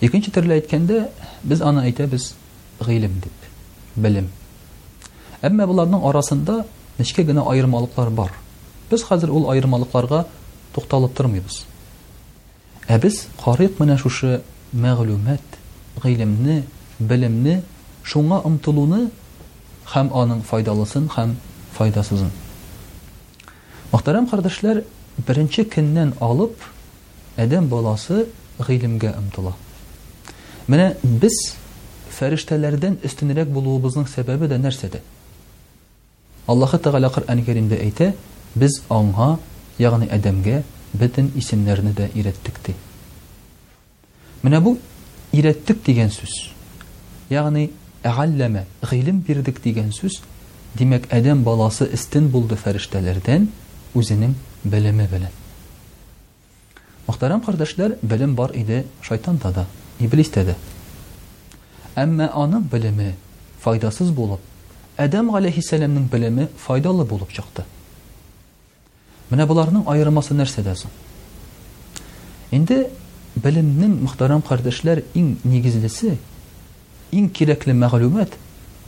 Икенче төрле әйткәндә, без аны әйтәбез гыйлем дип, белем. Әмма боларның арасында нечкә генә аермалыклар бар. Без хәзер ул аермалыкларга тукталып тормыйбыз. Ә без карыйк менә шушы мәгълүмат, гыйлемне, белемне, шуңа омтылуны һәм аның файдалысын һәм файдасызын. Мөхтәрәм кардәшләр, беренче көннән алып, Адәм баласы гыйлемгә омтыла. Менә без фәрештәләрдән өстенрәк булуыбызның сәбәбе дә нәрсәдә? Аллаһы Тәгалә Коръән Кәримдә әйтә, без аңа, ягъни Адәмгә бөтен исемнәрне дә өйрәттек ди. Менә бу өйрәттек дигән сүз, ягъни әгалләмә, гыйлем бирдек дигән сүз, димәк, Адәм баласы өстен булды фәрештәләрдән үзенең белеме белән. Мөхтәрәм кардәшләр, белем бар иде шайтанда да, иблистә дә. Әмма аның белеме файдасыз булып, Адәм галәйһиссәламнең белеме файдалы булып чыкты. Менә боларның аермасы нәрсәдә соң? Инде белемнең, мөхтәрәм кардәшләр, иң нигезлесе, Иң кирәкле мәгълүмат,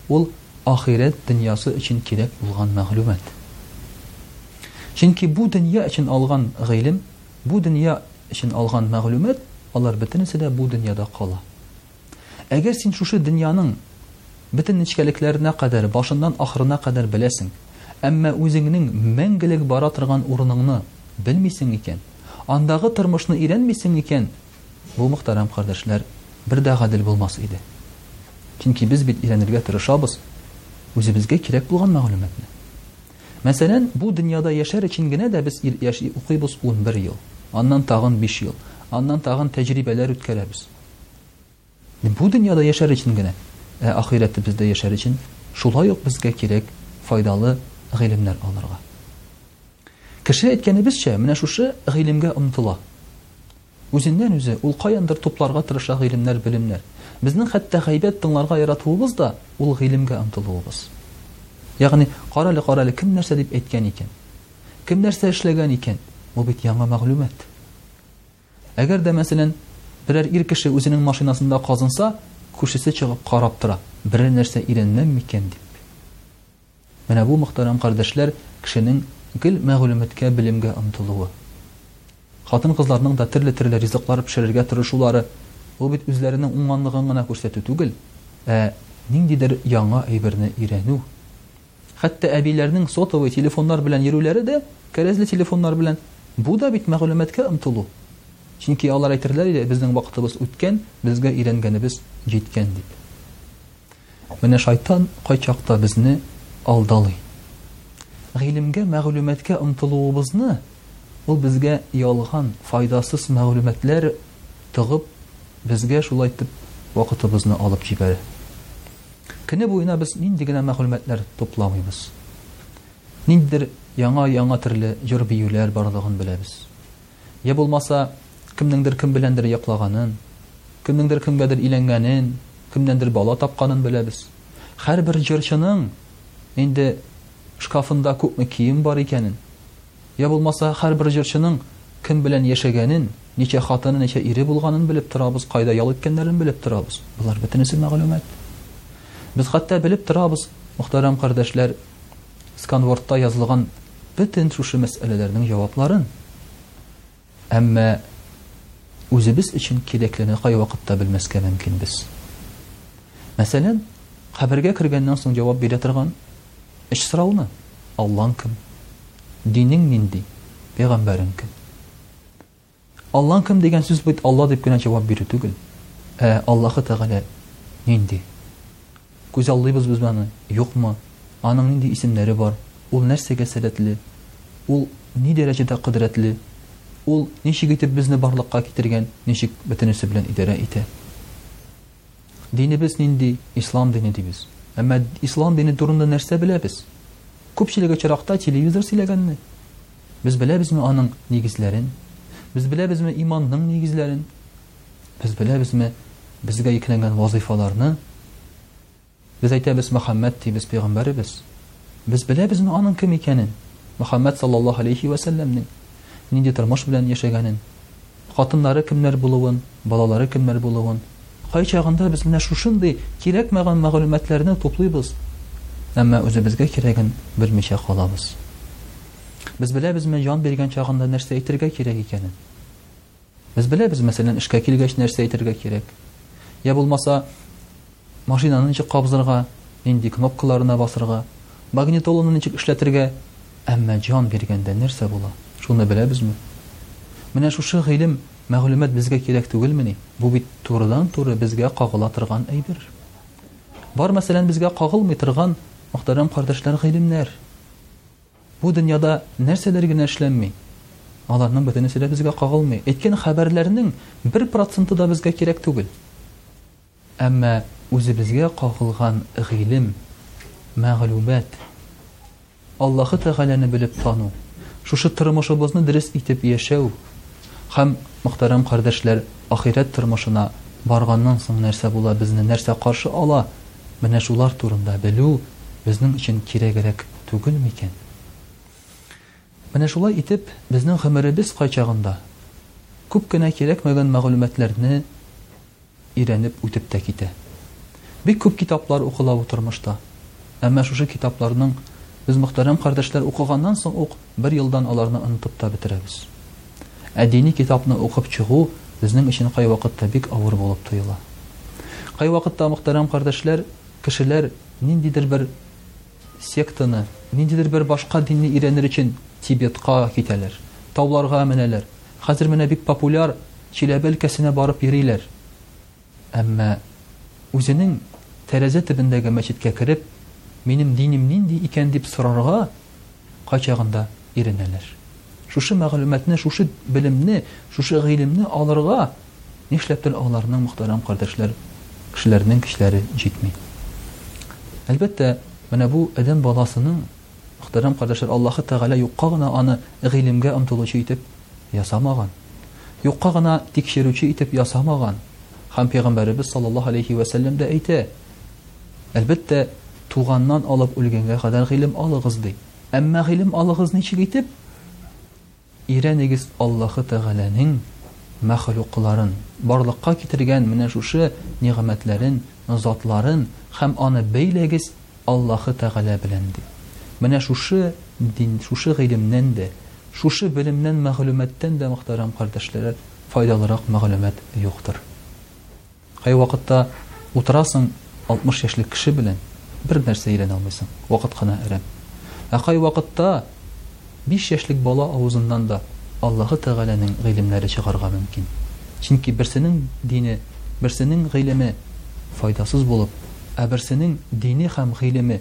ул ахирәт дөньясы өчен кирәк булган мәгълүмат. Чөнки бу дөнья өчен алган гыйлем, бу дөнья өчен алган мәгълүмат, алар бөтенесе дә бу дөньяда кала. Әгәр син шушы дөньяның бөтен нечкәлекләренә кадәр, башыннан ахырына кадәр беләсең, әмма үзеңнең мәңгелек бара торган урыныңны белмисең икән, андагы тормышны өйрәнмисең икән, Бу, мөхтәрәм кардәшләр, бер дә гадел булмас иде. Чөнки без бит өйрәнергә тырышабыз үзебезгә кирәк булган мәгълүматны. Мәсәлән, бу дөньяда яшәр өчен генә дә без яши, укыйбыз унбер ел, аннан тагын биш ел, аннан тагын тәҗрибәләр үткәрәбез. Без бу дөньяда яшәр өчен генә, ә ахирәтебездә яшәр өчен шулай ук безгә кирәк файдалы гыйлемнәр алырга. Кеше әйткәнебезчә, менә шушы гыйлемгә омтыла. Үзеннән-үзе ул каяндыр тупларга тырыша гыйлемнәр, белемнәр. Безнең хәтта гайбәт тыңларга яратуыбыз да ул гыйлемгә омтылуыбыз. Ягъни, кара әле, кара әле, кем нәрсә дип әйткән икән? Кем нәрсә эшләгән икән? Бу бит яңа мәгълүмат. Әгәр дә, мәсәлән, берәр ир кеше үзенең машинасында казынса, күршесе чыгып карап тора, берәр нәрсә өйрәнмәм микән дип. Менә бу, мөхтәрәм кардәшләр, кешенең гел мәгълүматкә, белемгә омтылуы. Хатын-кызларның да төрле-төрле ризыклар пешерергә тырышулары, ул бит үзләренең уңганлыгын гына күрсәтү түгел, ә ниндидер яңа әйберне өйрәнү. Хәтта әбиләрнең сотовый телефоннар белән йөрүләре дә, кәрәзле телефоннар белән, бу да бит мәгълүматкә омтылу. Чөнки алар әйтерләр иде, безнең вакытыбыз үткән, безгә өйрәнгәнебез җиткән дип. Менә шайтан кайчакта безне алдалый. Гыйлемгә, мәгълүматкә омтылуыбызны ул безгә ялган, файдасыз мәгълүматлар тыгып, безгә шулай итеп вакытыбызны алып җибәрә. Көне буена без нинди генә мәгълүматлар тупламыйбыз. Ниндидер яңа-яңа төрле җыр-биюләр барлыгын беләбез. Йә булмаса, кемнеңдер кем беләндер йоклаганын, кемнеңдер кемгәдер өйләнгәнен, кемнәндер бала тапканын беләбез. Һәрбер җырчының инде шкафында күпме кием бар икәнен, Йә булмаса, һәрбер җырчының кем белән яшәгәнен, ничә хатыны, ничә ире булганын белеп торабыз, кайда ял иткәннәрен белеп торабыз. Болар бөтенесе мәгълүмат. Без хәтта белеп торабыз, мөхтәрәм кардәшләр, сканвордта язылган бөтен шушы мәсьәләләрнең җавапларын. Әмма үзебез өчен кирәклене кайвакытта белмәскә мөмкинбез. Мәсәлән, кабергә кергәннән соң җавап бирә торган өч сорауны, Аллаң кем? Динең нинди? Пәйгамбәрең кем? Аллаң кем дигән сүз бит Алла дип кенә җавап бирү түгел. Ә Аллаһы Тәгалә нинди? Күзаллыйбызбы без аны, юкмы? Аның нинди исемнәре бар? Ул нәрсәгә сәләтле? Ул ни дәрәҗәдә кодрәтле? Ул ничек итеп безне барлыкка китергән, ничек бөтенесе белән идарә итә? Динебез нинди? Ислам дине дибез. Әмма Ислам дине турында нәрсә беләбез? Күпчелек очракта телевизор сөйләгәнне. Без беләбезме аның нигезләрен? Без беләбезме иманның нигезләрен? Без беләбезме, безгә йөкләнгән вазыйфаларны? Без әйтәбез, Мөхәммәд дибез пәйгамбәребез. Без беләбезме аның кем икәнен? Мөхәммәд саллаллаһу алейхи ва сәлламнең нинди тормыш белән яшәгәнен, хатыннары кемнәр булуын, балалары кемнәр булуын, кай чагында без менә шушындый кирәкмәгән мәгълүматларны туплыйбыз, әмма үзебезгә кирәген белмичә калабыз. Без беләбезме җан биргән чагында нәрсә әйтергә кирәк икәнен? Без беләбез, мәсәлән, эшкә килгәч нәрсә әйтергә кирәк. Я булмаса, машинаны ничек кабзырга, нинди кнопкаларына басырга, магнитоланы ничек эшләтергә. Әмма җан биргәндә нәрсә була? Шуны беләбезме? Менә шушы гыйлем, мәгълүмат безгә кирәк түгелмени? Бу бит турыдан-туры безгә кагыла торган әйбер. Бар, мәсәлән, безгә кагылмый торган, мөхтәрәм кардәшләр, гыйлемнәр. Бу дөньяда нәрсәләр генә эшләнми? Аларның бөтенесе дә безгә кагылмый. Әйткән хәбәрләрнең бер проценты да безгә кирәк түгел. Әмма үзебезгә кагылган гыйлем, мәгълүмат, Аллаһы Тәгаләне белеп тану, шушы тормышыбызны дөрес итеп яшәү һәм, мөхтәрәм кардәшләр, ахирәт тормышына барганнан соң нәрсә була, безне нәрсә каршы ала, менә шулар турында белү безнең өчен кирәгрәк. түгел микән? Менә шулай итеп, безнең гомеребез кайчагында күп кенә кирәкмәгән мәгълүматларны өйрәнеп үтеп тә китә. Бик күп китаплар укыла бу тормышта. Әмма шушы китапларның без мөхтәрәм кардәшләр укыганнан соң ук бер елдан аларны онытып та бетерәбез. Ә дини китапны укып чыгу безнең өчен кайвакытта бик авыр булып тоела. Кайвакытта, мөхтәрәм кардәшләр, кешеләр ниндидер бер Сектаны, ниндидер бер башка динне өйрәнер өчен Тибетка китәләр. Тауларга менәләр. Хәзер менә бик популяр Чиләбе өлкәсенә барып йөриләр. Әмма үзенең тәрәзә төбендәге мәчеткә кереп, минем динем нинди икән дип сорарга кайчагында иренәләр. Шушы мәгълүматны, шушы белемне, шушы гыйлемне алырга. Нишләптер аларның, мөхтәрәм кардәшләр, кешеләрнең көчләре җитми. Әлбәттә, менә бу адәм баласының, мөхтәрәм кардәшләр, Аллаһы Тәгалә юкка гына аны гыйлемгә омтылучы итеп ясамаган. Юкка гына тикшерүче итеп ясамаган. Һәм Пәйгамбәребез саллаллаһу алейһи вә сәлләм дә әйтә, Әлбәттә, туганнан алып үлгәнгә кадәр гыйлем алыгыз, ди. Әмма гыйлем алыгыз ничек итеп? Өйрәнегез Аллаһы Тәгаләнең мәхлукларын, барлыкка китергән менә шушы нигъмәтләрен, затларын һәм аны бәйләгез Аллаһы Тәгалә белән, ди. Менә шушы дин, шушы гыйлемнән дә, шушы белемнән, мәгълүматтан да, мөхтәрәм кардәшләр, файдалырак мәгълүмат юктыр. Кайвакытта утырасың 60 яшьлек кеше белән, бер нәрсә өйрәнә алмыйсың, вакыт кына әрәм. Ә кайвакытта биш яшьлек бала авызыннан да Аллаһы Тәгаләнең гыйлемнәре чыгарга мөмкин. Чөнки берсенең дине, берсенең гыйлеме файдасыз булып, ә берсенең дине һәм гыйлеме